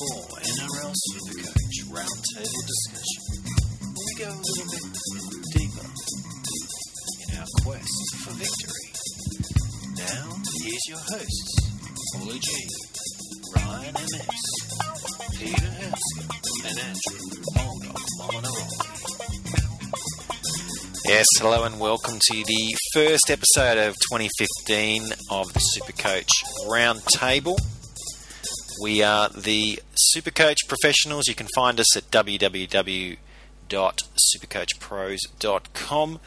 for NRL Supercoach Roundtable Discussion. We go a little bit deeper in our quest for victory. Now, here's your hosts, Paulie G, Ryan MS, Peter Hansen, and Andrew Bulldog. Yes, hello and welcome to the first episode of 2015 of the Supercoach Roundtable. We are the Supercoach professionals. You can find us at www.supercoachpros.com.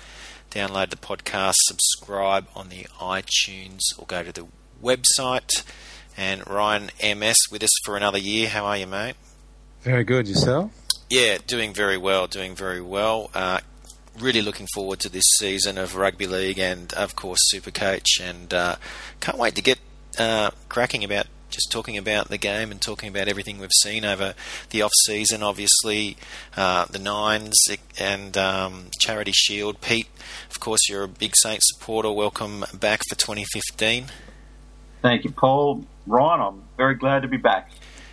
Download the podcast, subscribe on the iTunes, or go to the website. And Ryan MS with us for another year. How are you, mate? Very good. Yourself? Yeah, doing very well. Doing very well. Uh, really looking forward to this season of rugby league and, of course, Supercoach. And uh, can't wait to get uh, cracking about just talking about the game and talking about everything we've seen over the off season. Obviously, uh, the Nines and um, Charity Shield. Pete, of course, you're a big Saints supporter. Welcome back for 2015. Thank you, Paul. Ryan, I'm very glad to be back.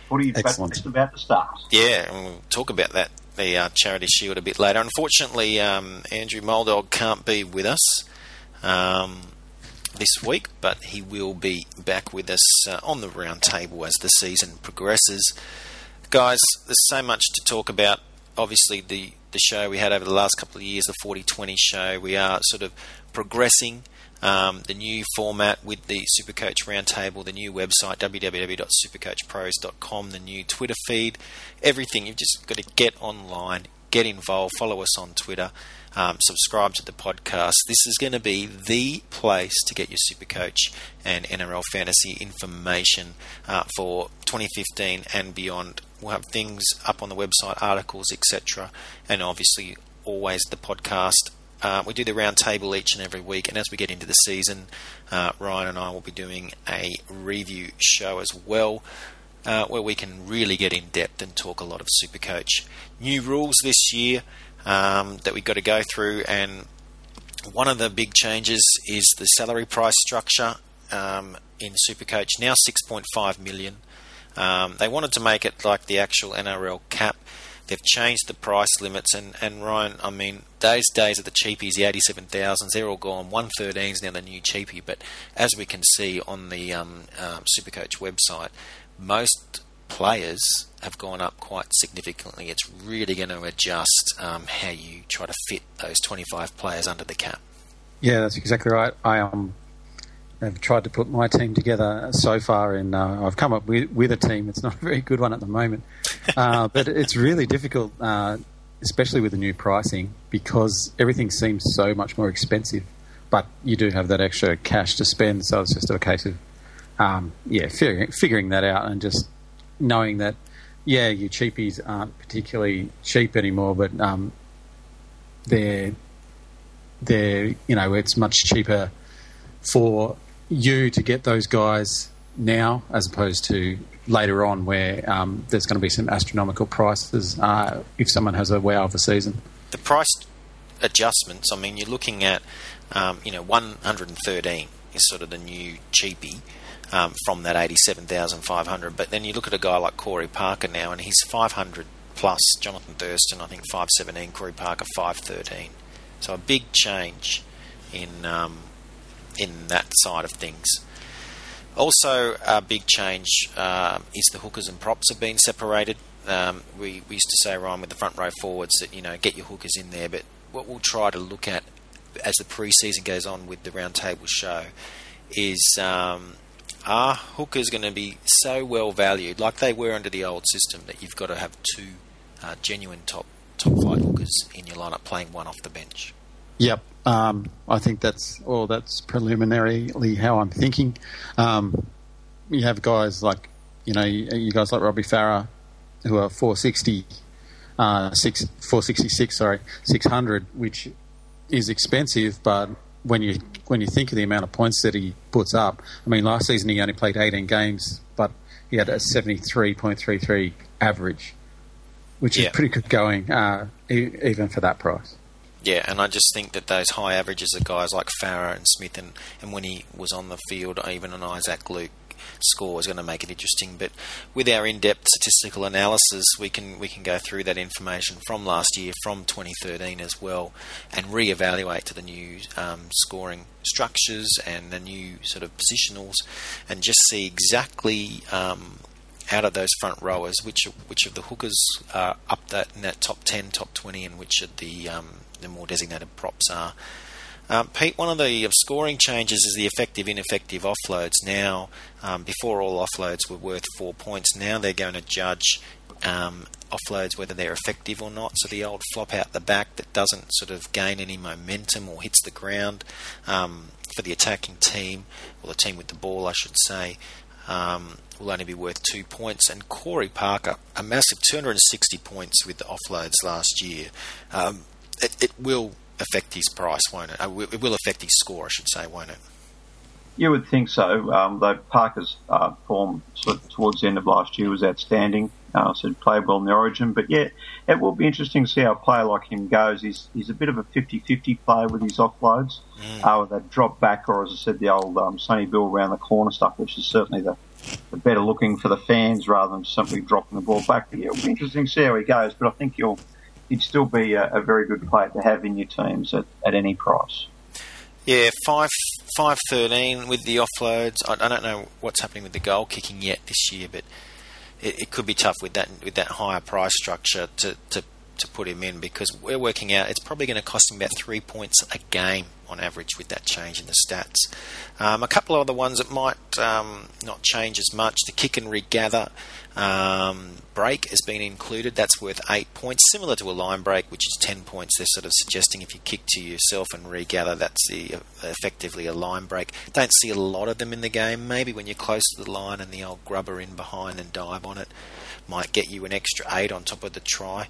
What are you Excellent. just about to start? Yeah, and we'll talk about that, the uh, Charity Shield, a bit later. Unfortunately, um, Andrew Moldog can't be with us um, this week, but he will be back with us uh, on the round table as the season progresses. Guys, there's so much to talk about. Obviously, the, the show we had over the last couple of years, the 40 20 show, we are sort of progressing um, the new format with the Supercoach Roundtable, the new website www.supercoachpros.com, the new Twitter feed, everything. You've just got to get online, get involved, follow us on Twitter, um, subscribe to the podcast. This is going to be the place to get your Supercoach and NRL fantasy information uh, for 2015 and beyond. We'll have things up on the website, articles, etc., and obviously always the podcast uh, we do the round table each and every week, and as we get into the season, uh, Ryan and I will be doing a review show as well, uh, where we can really get in depth and talk a lot of Supercoach. New rules this year um, that we've got to go through, and one of the big changes is the salary price structure um, in Supercoach. Now 6.5 million. Um, they wanted to make it like the actual NRL cap. They've changed the price limits, and, and Ryan, I mean, those days of the cheapies, the 87,000s, they're all gone. 113 is now the new cheapie, but as we can see on the um, um, Supercoach website, most players have gone up quite significantly. It's really going to adjust um, how you try to fit those 25 players under the cap. Yeah, that's exactly right. I um, have tried to put my team together so far, and uh, I've come up with, with a team. It's not a very good one at the moment, uh, but it's really difficult, uh, especially with the new pricing, because everything seems so much more expensive. But you do have that extra cash to spend, so it's just a case of, um, yeah, figuring, figuring that out and just knowing that, yeah, your cheapies aren't particularly cheap anymore, but um, they're they're you know it's much cheaper for you to get those guys now as opposed to later on where um, there's going to be some astronomical prices uh, if someone has a wow of a season. The price adjustments, I mean, you're looking at, um, you know, 113 is sort of the new cheapie um, from that 87,500. But then you look at a guy like Corey Parker now, and he's 500 plus. Jonathan Thurston, I think 517. Corey Parker 513. So a big change in um, in that side of things. Also, a big change uh, is the hookers and props have been separated. Um, we, we used to say, Ryan, with the front row forwards that, you know, get your hookers in there. But what we'll try to look at as the pre-season goes on with the roundtable show is um, are hookers going to be so well valued, like they were under the old system, that you've got to have two uh, genuine top top flight hookers in your lineup playing one off the bench? Yep. Um, I think that's well. That's preliminarily how I'm thinking. Um, you have guys like you know you, you guys like Robbie Farah, who are 460, uh, six 466, sorry, 600, which is expensive, but when you when you think of the amount of points that he puts up, I mean, last season he only played 18 games, but he had a 73.33 average, which Yeah. is pretty good going, uh, e- even for that price. Yeah, and I just think that those high averages of guys like Farah and Smith, and, and when he was on the field, even an Isaac Luke, score is going to make it interesting. But with our in-depth statistical analysis, we can we can go through that information from last year, from 2013 as well, and re-evaluate to the new um, scoring structures and the new sort of positionals, and just see exactly. Um, out of those front rowers, which which of the hookers are up that in that top ten, top twenty, and which of the um, the more designated props are. Um, Pete, one of the scoring changes is the effective ineffective offloads. Now, um, before all offloads were worth four points, now they're going to judge um, offloads whether they're effective or not. So the old flop out the back that doesn't sort of gain any momentum or hits the ground um, for the attacking team, or the team with the ball, I should say. Um, will only be worth two points. And Corey Parker, a massive 260 points with the offloads last year. Um, it, it, will affect his price, won't it? Uh, it will affect his score, I should say, won't it? You would think so. Um, though Parker's uh, form sort of towards the end of last year was outstanding. Uh, so he played well in the Origin, but yeah, it will be interesting to see how a player like him goes. He's he's a bit of a 50-50 player with his offloads, mm. uh, with that drop back, or as I said, the old um, Sonny Bill around the corner stuff, which is certainly the, the better looking for the fans rather than simply dropping the ball back. But yeah, it'll be interesting to see how he goes. But I think he'll he'd still be a, a very good player to have in your teams at, at any price. Yeah, five five thirteen with the offloads. I, I, don't know what's happening with the goal kicking yet this year, but it, it, could be tough with that with that higher price structure to, to to put him in because we're working out it's probably going to cost him about three points a game on average with that change in the stats. Um, a couple of other ones that might um, not change as much. The kick and regather um, break has been included. That's worth eight points, similar to a line break, which is ten points. They're sort of suggesting if you kick to yourself and regather, that's the, effectively a line break. Don't see a lot of them in the game. Maybe when you're close to the line and the old grubber in behind and dive on it might get you an extra eight on top of the try.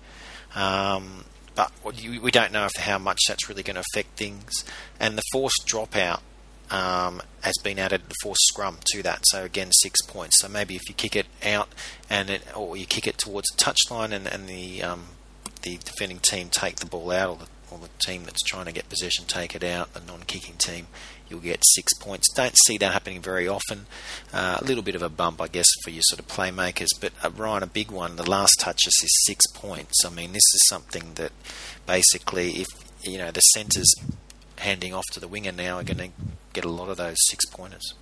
Um, but we don't know if how much that's really going to affect things. And the forced dropout um, has been added, the forced scrum to that. So again, six points. So maybe if you kick it out and it, or you kick it towards the touchline and, and the um, the defending team take the ball out, or the, or the team that's trying to get possession take it out, the non-kicking team, you'll get six points. Don't see that happening very often. Uh, a little bit of a bump, I guess, for your sort of playmakers. But uh, Ryan, a big one. The last touches is six points. I mean, this is something that basically, if you know the centres handing off to the winger now are going to get a lot of those six pointers.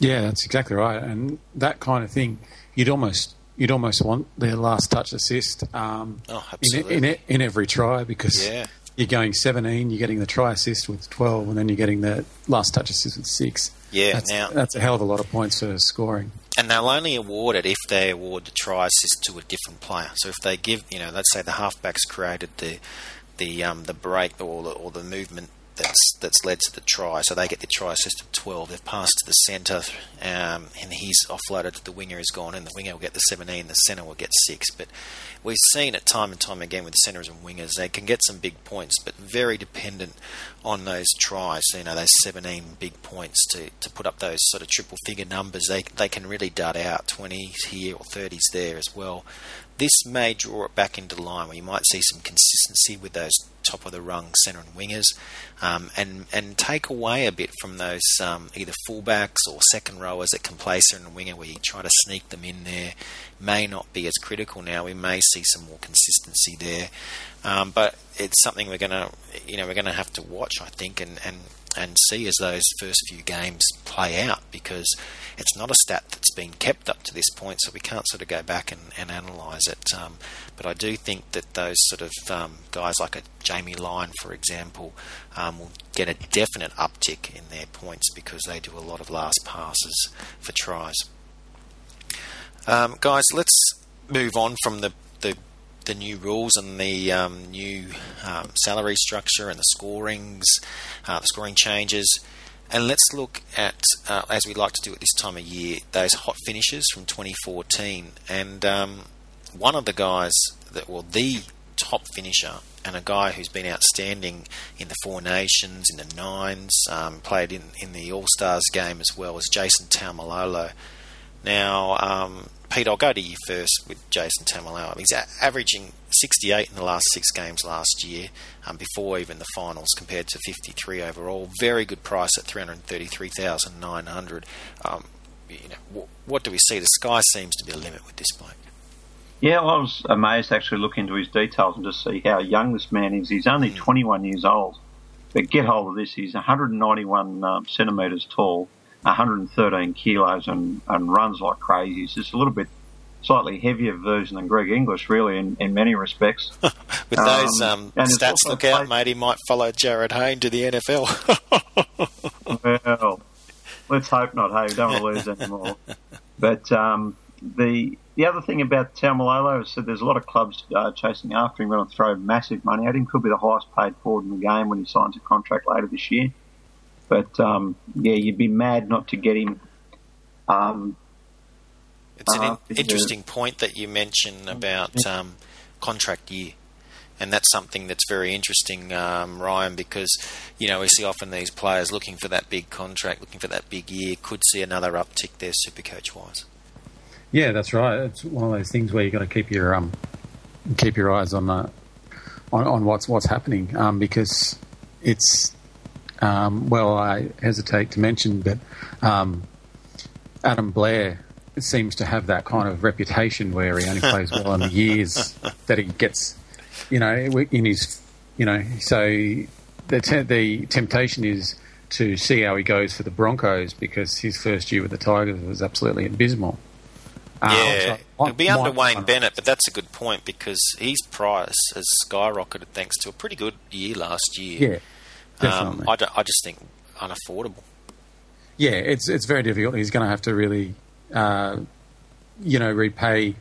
Yeah, that's exactly right. And that kind of thing, you'd almost you'd almost want their last touch assist um, oh, in, in, in every try because yeah you're going 17, you're getting the try assist with 12, and then you're getting the last touch assist with six. Yeah, that's, now that's a hell of a lot of points for scoring. And they'll only award it if they award the try assist to a different player. So if they give, you know, let's say the halfbacks created the the um, the break or the, or the movement that's that's led to the try. So they get the try assist of 12. They've passed to the centre, um, and he's offloaded the winger. Is gone, and the winger will get the 17. The centre will get six. But we've seen it time and time again with centres and wingers. They can get some big points, but very dependent on those tries. You know, those 17 big points to, to put up those sort of triple figure numbers. They they can really dart out 20s here or 30s there as well. This may draw it back into line where you might see some consistency with those top of the rung centre and wingers, um, and and take away a bit from those um, either fullbacks or second rowers that can play centre and winger, where you try to sneak them in there. May not be as critical now. We may see some more consistency there, um, but it's something we're gonna you know we're gonna have to watch, I think, and and and see as those first few games play out because it's not a stat that's been kept up to this point, so we can't sort of go back and, and analyse it. Um, but I do think that those sort of um, guys like a Jamie Lyon, for example, um, will get a definite uptick in their points because they do a lot of last passes for tries. Um, guys, let's move on from the, the the new rules and the um, new um, salary structure and the scorings, uh, the scoring changes. And let's look at, uh, as we like to do at this time of year, those hot finishes from 2014. And um, one of the guys that, well, the top finisher and a guy who's been outstanding in the Four Nations, in the Nines, um, played in, in the All Stars game as well, is Jason Taumalolo. Now, um, Pete, I'll go to you first with Jason Taumalolo. He's averaging 68 in the last six games last year, um, before even the finals, compared to 53 overall. Very good price at 333,900. Um, you know, what do we see? The sky seems to be the limit with this bloke. Yeah, well, I was amazed to actually look into his details and just see how young this man is. He's only mm. 21 years old. But get hold of this, he's 191 um, centimetres tall, 113 kilos, and, and runs like crazy. He's just a little bit slightly heavier version than Greg Inglis, really, in, in many respects. With those um, um, stats, look out, mate. He might follow Jarryd Hayne to the NFL. well, let's hope not. Hey, we don't want to lose anymore. But um, the the other thing about Taumalolo is that there's a lot of clubs uh, chasing after him, going to throw massive money at him. Could be the highest paid forward in the game when he signs a contract later this year. But um, yeah, you'd be mad not to get him. Um, it's an in- interesting point that you mention about um, contract year. And that's something that's very interesting, um, Ryan, because you know we see often these players looking for that big contract, looking for that big year, could see another uptick there, super coach wise. Yeah, that's right. It's one of those things where you've got to keep your um, keep your eyes on the on, on what's what's happening um, because it's um, well, I hesitate to mention, but um, Adam Blair seems to have that kind of reputation where he only plays well in the years that he gets, you know, in his, you know, so the te- the temptation is to see how he goes for the Broncos because his first year with the Tigers was absolutely abysmal. Uh, yeah, it'll be under Wayne Bennett, but that's a good point because his price has skyrocketed thanks to a pretty good year last year. Yeah, um, I, I just think unaffordable. Yeah, it's it's very difficult. He's going to have to really uh, you know, repay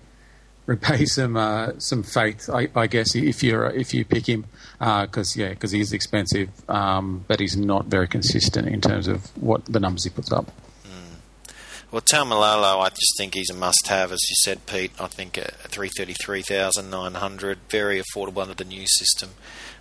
repay some uh, some faith, I, I, guess, if you if you pick him, because uh, yeah, because he's expensive, um, but he's not very consistent in terms of what the numbers he puts up. Mm. Well, Taumalolo, I just think he's a must-have, as you said, Pete. I think uh, three thirty-three thousand nine hundred, very affordable under the new system.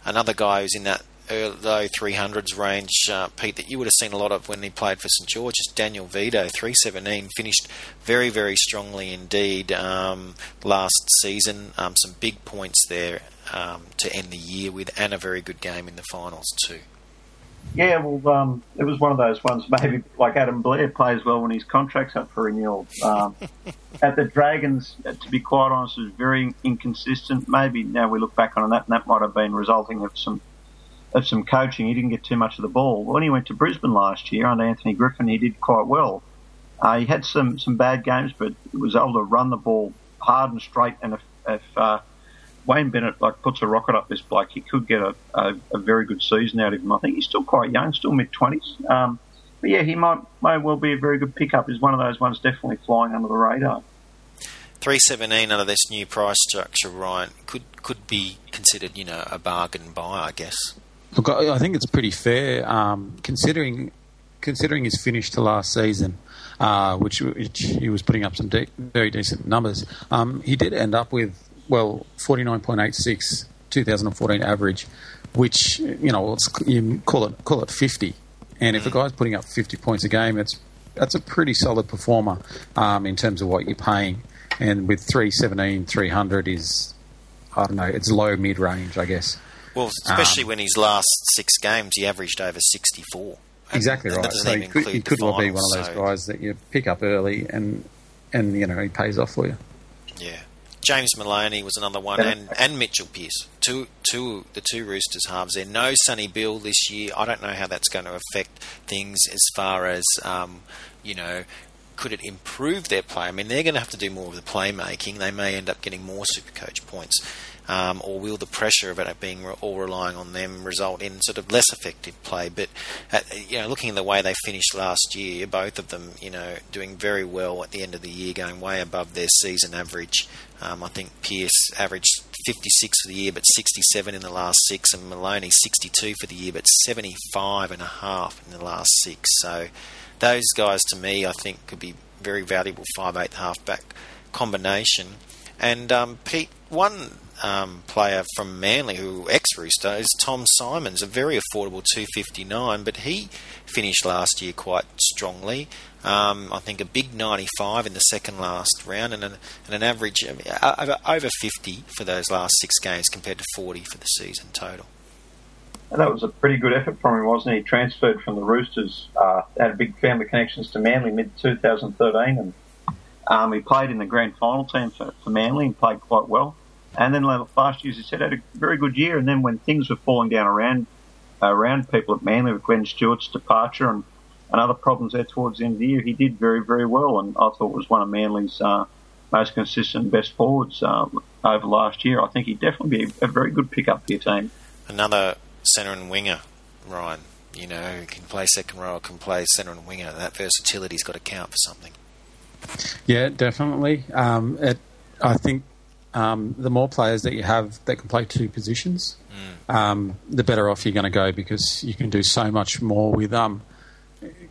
Another guy who's in that low 300s range, uh, Pete, that you would have seen a lot of when he played for St George's. Daniel Vidot, 317, finished very, very strongly indeed um, last season. Um, some big points there um, to end the year with, and a very good game in the finals too. Yeah, well, um, it was one of those ones. Maybe like Adam Blair plays well when his contract's up for renewal. Um, at the Dragons, uh, to be quite honest, was very inconsistent. Maybe now we look back on that, and that might have been resulting of some of some coaching. He didn't get too much of the ball. When he went to Brisbane last year under Anthony Griffin, he did quite well. Uh, he had some, some bad games, but was able to run the ball hard and straight. And if, if uh, Wayne Bennett like puts a rocket up this bloke, he could get a, a, a, very good season out of him. I think he's still quite young, still mid twenties. Um, but yeah, he might may well be a very good pickup. He's one of those ones definitely flying under the radar. Three seventeen under this new price structure, Ryan, could could be considered, you know, a bargain buy, I guess. Look, I think it's pretty fair um, considering considering his finish to last season, uh, which, which, he was putting up some de- very decent numbers. Um, he did end up with well forty nine point eight six 2014 average, which you know you call it call it 50. And if a guy's putting up 50 points a game, it's that's a pretty solid performer um, in terms of what you're paying. And with 317, 300 is I don't know, it's low mid range, I guess. Well, especially um, when his last six games, he averaged over 64. Exactly right. So he could, he could well be one of those so. guys that you pick up early and and you know he pays off for you. Yeah, James Maloney was another one, and, and Mitchell Pearce, two two the two Roosters halves there. No Sonny Bill this year. I don't know how that's going to affect things as far as um, you know could it improve their play? I mean, they're going to have to do more of the playmaking. They may end up getting more super coach points um, or will the pressure of it being all relying on them result in sort of less effective play? But at, you know, looking at the way they finished last year, both of them, you know, doing very well at the end of the year, going way above their season average. Um, I think Pearce averaged 56 for the year, but 67 in the last six, and Maloney 62 for the year, but 75 and a half in the last six. So those guys, to me, I think could be very valuable five eight halfback combination. And um, Pete, one um, player from Manly who ex Rooster is Tom Symonds, a very affordable two fifty nine, but he finished last year quite strongly. Um, I think a big ninety five in the second last round, and an, and an average of over fifty for those last six games compared to forty for the season total. And that was a pretty good effort from him, wasn't he? He transferred from the Roosters, uh, had big family connections to Manly mid 2013, and um, he played in the grand final team for, for Manly and played quite well. And then last year, as he said, had a very good year. And then when things were falling down around around people at Manly with Glenn Stewart's departure and, and other problems there towards the end of the year, he did very, very well. And I thought was one of Manly's uh, most consistent best forwards uh, over last year. I think he'd definitely be a very good pickup for your team. Another centre and winger, Ryan. You know, can play second row, can play centre and winger. That versatility's got to count for something. Yeah, definitely. Um, it, I think um, the more players that you have that can play two positions, mm. um, the better off you're going to go because you can do so much more with um,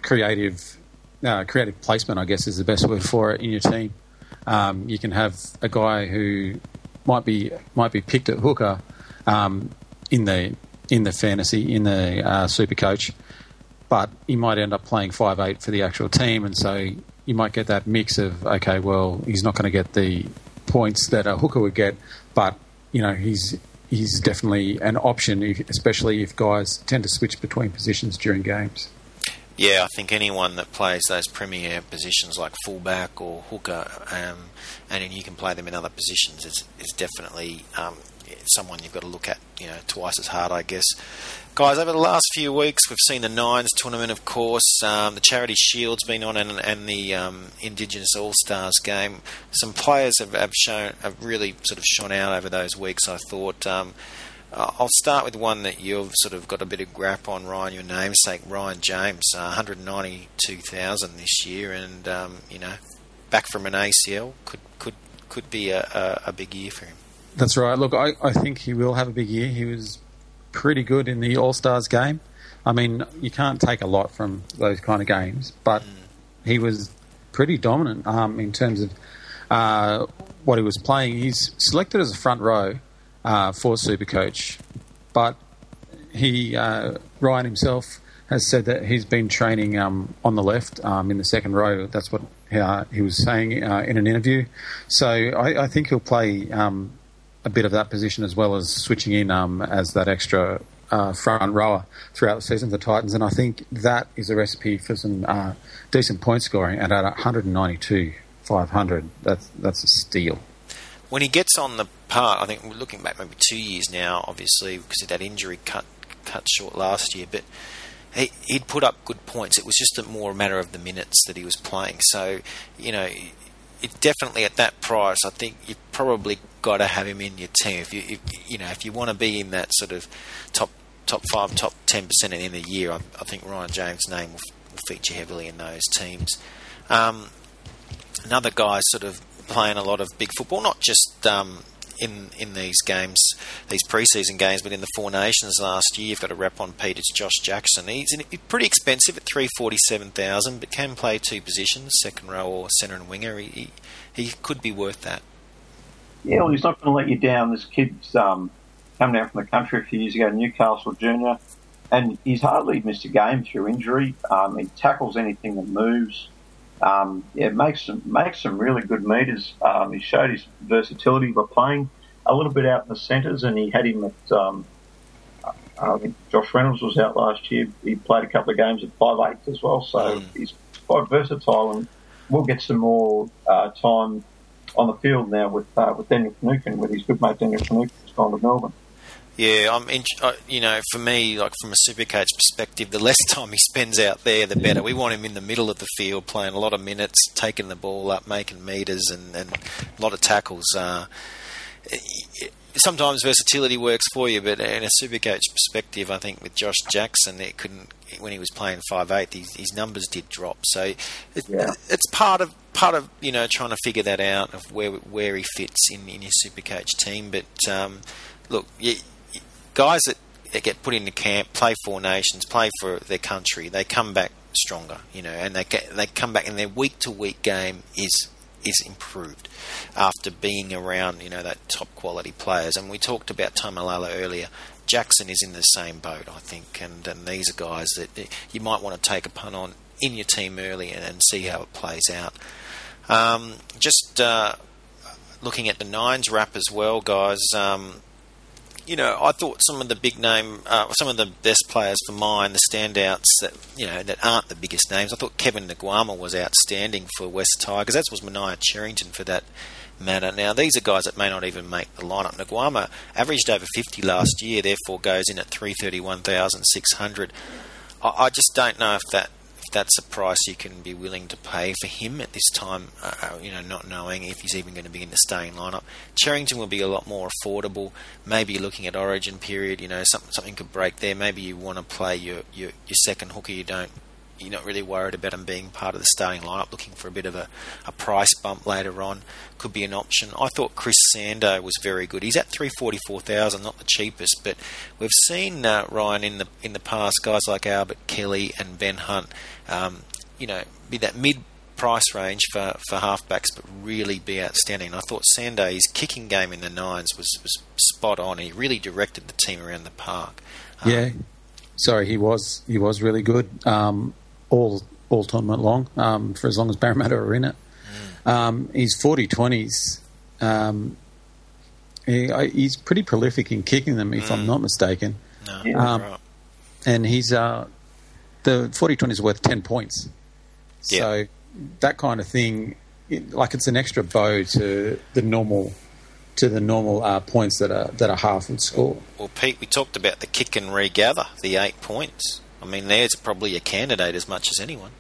creative uh, creative placement. I guess is the best word for it in your team. Um, you can have a guy who might be might be picked at hooker um, in the in the fantasy in the uh, super coach, but he might end up playing five eight for the actual team, and so you might get that mix of okay, well, he's not going to get the points that a hooker would get, but you know he's he's definitely an option, especially if guys tend to switch between positions during games. Yeah, I think anyone that plays those premier positions like fullback or hooker, um, and you can play them in other positions, is, is definitely um, someone you've got to look at, you know, twice as hard, I guess. Guys, over the last few weeks, we've seen the Nines tournament, of course. Um, the Charity Shield's been on, and, and the um, Indigenous All Stars game. Some players have, have, shown have really sort of shone out over those weeks. I thought. Um, I'll start with one that you've sort of got a bit of grap on, Ryan. Your namesake, Ryan James, uh, 192,000 this year, and um, you know, back from an ACL could could could be a, a, a big year for him. That's right. Look, I, I think he will have a big year. He was pretty good in the All Stars game. I mean, you can't take a lot from those kind of games, but he was pretty dominant um, in terms of uh, what he was playing. He's selected as a front row uh, for Supercoach, but he uh, Ryan himself has said that he's been training um, on the left um, in the second row. That's what uh, he was saying uh, in an interview. So I, I think he'll play um, a bit of that position as well as switching in um, as that extra uh, front rower throughout the season for the Titans. And I think that is a recipe for some uh, decent point scoring. And at 192, 500, that's, that's a steal. When he gets on the part, I think we're looking back maybe two years now, obviously, because of that injury cut cut short last year, but he, would put up good points. It was just a more a matter of the minutes that he was playing. So, you know, it definitely at that price, I think you've probably got to have him in your team. If you, if, you know, if you want to be in that sort of top top five, top ten percent in the year, I, I, think Ryan James' name will, will, feature heavily in those teams. Um, another guy sort of playing a lot of big football, not just um, in in these games, these preseason games, but in the Four Nations last year. You've got a rep on Pete. It's Josh Jackson. He's pretty expensive at three forty seven thousand, but can play two positions, second row or centre and winger. He, he could be worth that. Yeah, well, he's not going to let you down. This kid's um, come down from the country a few years ago, Newcastle Junior, and he's hardly missed a game through injury. Um, he tackles anything that moves. Um, yeah, makes some makes some really good meters. Um, he showed his versatility by playing a little bit out in the centres, and he had him at. Um, I think Josh Reynolds was out last year. He played a couple of games at five eight as well, so mm. he's quite versatile, and we'll get some more uh, time on the field now with uh, with Daniel Finucane, with his good mate Daniel Finucane, who's gone to Melbourne. Yeah, I'm. In, uh, you know, for me, like from a supercoach perspective, the less time he spends out there, the better. We want him in the middle of the field, playing a lot of minutes, taking the ball up, making meters, and, and a lot of tackles. Uh, sometimes versatility works for you, but in a supercoach perspective, I think with Josh Jackson, it couldn't. When he was playing five eight, his, his numbers did drop. So it, yeah. it's part of part of you know trying to figure that out of where where he fits in in your supercoach team. But um, look, you, guys that, get put into camp, play for nations, play for their country, they come back stronger, you know, and they get, they come back and their week to week game is is improved after being around, you know, that top quality players. And we talked about Taumalolo earlier. Jackson is in the same boat, I think, and, and these are guys that you might want to take a punt on in your team early and, and see how it plays out. Um, just uh, looking at the nines wrap as well, guys. Um, you know, I thought some of the big name, uh, some of the best players for mine, the standouts that you know that aren't the biggest names. I thought Kevin Naiqama was outstanding for West Tigers, as was Manaia Cherrington for that matter. Now these are guys that may not even make the lineup. Naiqama averaged over 50 last year, therefore goes in at 331,600. I, I just don't know if that that's a price you can be willing to pay for him at this time, uh, uh, you know, not knowing if he's even going to be in the staying lineup. Cherrington will be a lot more affordable. Maybe looking at origin period, you know, something something could break there. Maybe you want to play your, your, your second hooker you don't you're not really worried about him being part of the starting lineup, looking for a bit of a, a price bump later on, could be an option. I thought Chris Sandow was very good. He's at three forty four thousand, not the cheapest, but we've seen uh, Ryan in the in the past guys like Albert Kelly and Ben Hunt, um, you know, be that mid price range for, for halfbacks, but really be outstanding. I thought Sandow's kicking game in the nines was, was spot on. He really directed the team around the park. Um, yeah, sorry, he was he was really good. Um, all all tournament long um, for as long as Parramatta are in it. Mm. Um, he's 40 20s. Um, he, he's pretty prolific in kicking them, if mm. I'm not mistaken. No, um, right. And he's uh, the 40 20s worth 10 points. So that kind of thing, it, like it's an extra bow to the normal to the normal uh, points that a that a half would score. Well, Pete, we talked about the kick and regather, the eight points. I mean, there's probably a candidate as much as anyone.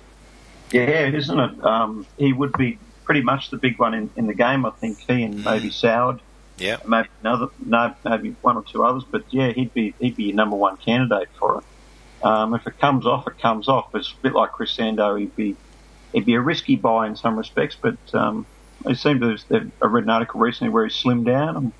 Yeah, isn't it? Um, he would be pretty much the big one in, in the game. I think he and mm. maybe Soward. Yeah. Maybe another, no, maybe one or two others, but yeah, he'd be he'd be your number one candidate for it. Um, if it comes off, it comes off. It's a bit like Chris Sandow. He'd be he'd be a risky buy in some respects, but um, they seem to. Have, I read an article recently where he slimmed down and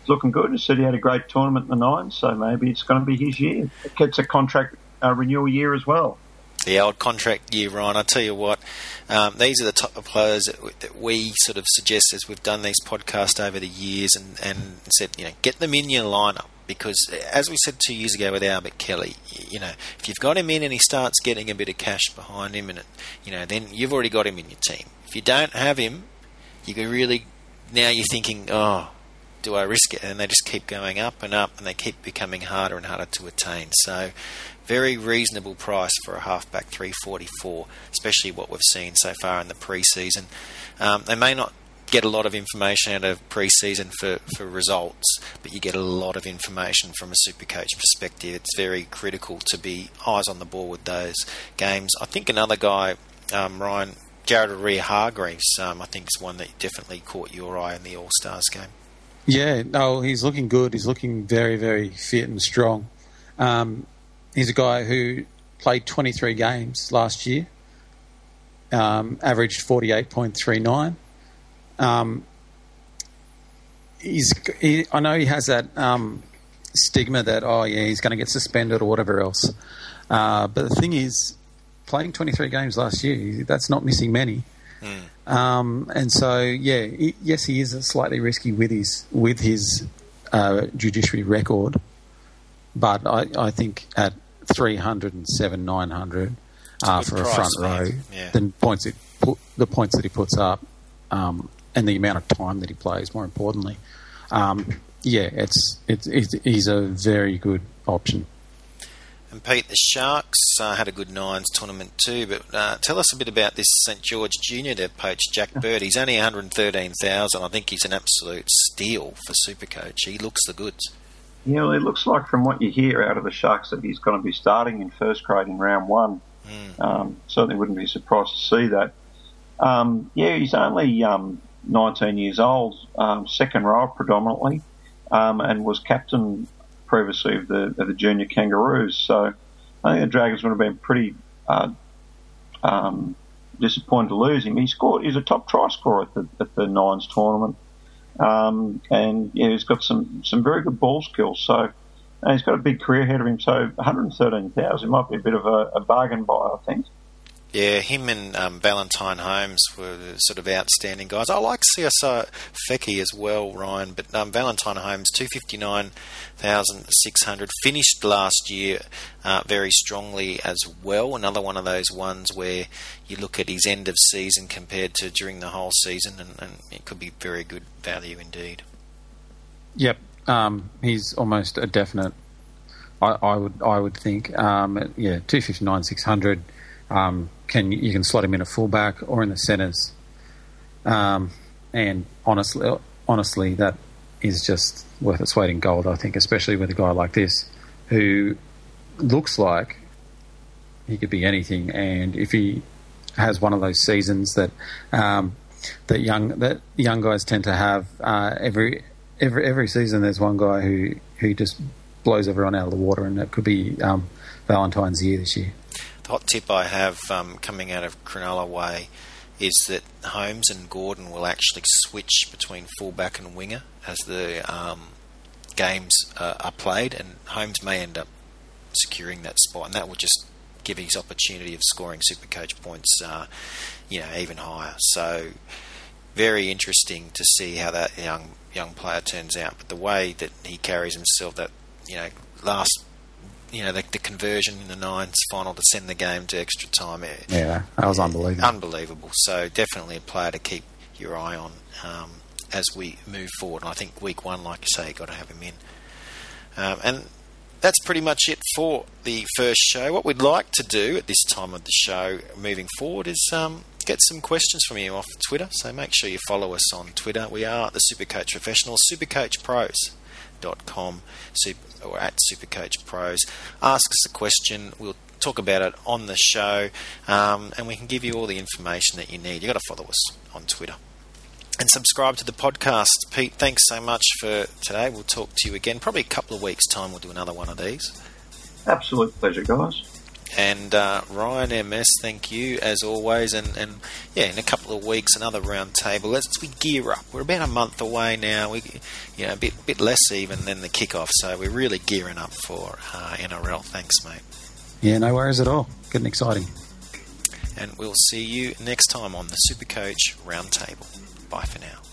he's looking good. He said he had a great tournament in the nines, so maybe it's going to be his year. It gets a contract uh, renewal year as well. The old contract year, Ryan. I tell you what, um, these are the type of players that, that, we sort of suggest as we've done these podcasts over the years and, and said, you know, get them in your lineup because, as we said two years ago with Albert Kelly, you know, if you've got him in and he starts getting a bit of cash behind him, and it, you know, then you've already got him in your team. If you don't have him, you can really now you're thinking, oh, do I risk it? And they just keep going up and up, and they keep becoming harder and harder to attain. So, very reasonable price for a halfback 344, especially what we've seen so far in the preseason. Um, they may not get a lot of information out of preseason for, for results, but you get a lot of information from a super coach perspective. It's very critical to be eyes on the ball with those games. I think another guy, um, Ryan, Jared Waerea-Hargreaves, um, I think is one that definitely caught your eye in the All Stars game. Yeah, no, he's looking good. He's looking very, very fit and strong. Um, he's a guy who played 23 games last year, um, averaged 48.39. Um, he's, he, I know he has that um, stigma that, oh, yeah, he's going to get suspended or whatever else. Uh, but the thing is, playing 23 games last year, that's not missing many. Mm. Um, and so, yeah, he, yes, he is slightly risky with his with his uh, judiciary record, but I, I think at three hundred and seven nine hundred uh, for price, a front row, yeah. then points it put, the points that he puts up, um, and the amount of time that he plays. More importantly, um, yeah, it's, it's, it's he's a very good option. And Pete, the Sharks uh, had a good nines tournament too. But uh, tell us a bit about this St George Junior they poached Jack Bird. He's only one hundred thirteen thousand. I think he's an absolute steal for Supercoach. He looks the goods. Yeah, well, it looks like from what you hear out of the Sharks that he's going to be starting in first grade in round one. Mm. Um, certainly wouldn't be surprised to see that. Um, yeah, he's only um, 19 years old, um, second row predominantly, um, and was captain previously of the, of the junior Kangaroos. So I think the Dragons would have been pretty uh, um, disappointed to lose him. He scored. He's a top try scorer at the, at the Nines tournament, um, and yeah, he's got some some very good ball skills. So he's got a big career ahead of him. So 113,000 might be a bit of a, a bargain buy, I think. Yeah, him and um, Valentine Holmes were sort of outstanding guys. I like Sosaia Feki as well, Ryan, but um, Valentine Holmes, 259,600, finished last year uh, very strongly as well. Another one of those ones where you look at his end of season compared to during the whole season, and, and it could be very good value indeed. Yep, um, he's almost a definite. I, I would I would think um, yeah two fifty nine six hundred. Um, can you can slot him in a fullback or in the centres, um, and honestly honestly that is just worth its weight in gold. I think, especially with a guy like this who looks like he could be anything, and if he has one of those seasons that um, that young that young guys tend to have uh, every every every season. There's one guy who who just blows everyone out of the water, and it could be um, Valentine's year this year. Hot tip I have um, coming out of Cronulla Way is that Holmes and Gordon will actually switch between fullback and winger as the um, games uh, are played, and Holmes may end up securing that spot, and that will just give his opportunity of scoring super coach points, uh, you know, even higher. So very interesting to see how that young young player turns out. But the way that he carries himself, that you know, last you know, the, the conversion in the nines final to send the game to extra time. Eh, yeah, that was unbelievable. Unbelievable. So definitely a player to keep your eye on um, as we move forward. And I think week one, like you say, you got to have him in. Um, and that's pretty much it for the first show. What we'd like to do at this time of the show moving forward is um, get some questions from you off Twitter. So make sure you follow us on Twitter. We are the Supercoach Professionals, supercoachpros.com, super, or at Supercoach Pros. Ask us a question. We'll talk about it on the show, um, and we can give you all the information that you need. You've got to follow us on Twitter and subscribe to the podcast. Pete, thanks so much for today. We'll talk to you again. Probably a couple of weeks' time, we'll do another one of these. Absolute pleasure, guys. And uh, Ryan MS, thank you as always. And, and yeah, in a couple of weeks, another round table. Let's we gear up. We're about a month away now. We, you know, a bit bit less even than the kickoff. So we're really gearing up for uh, NRL. Thanks, mate. Yeah, no worries at all. Getting exciting. And we'll see you next time on the Supercoach Roundtable. Bye for now.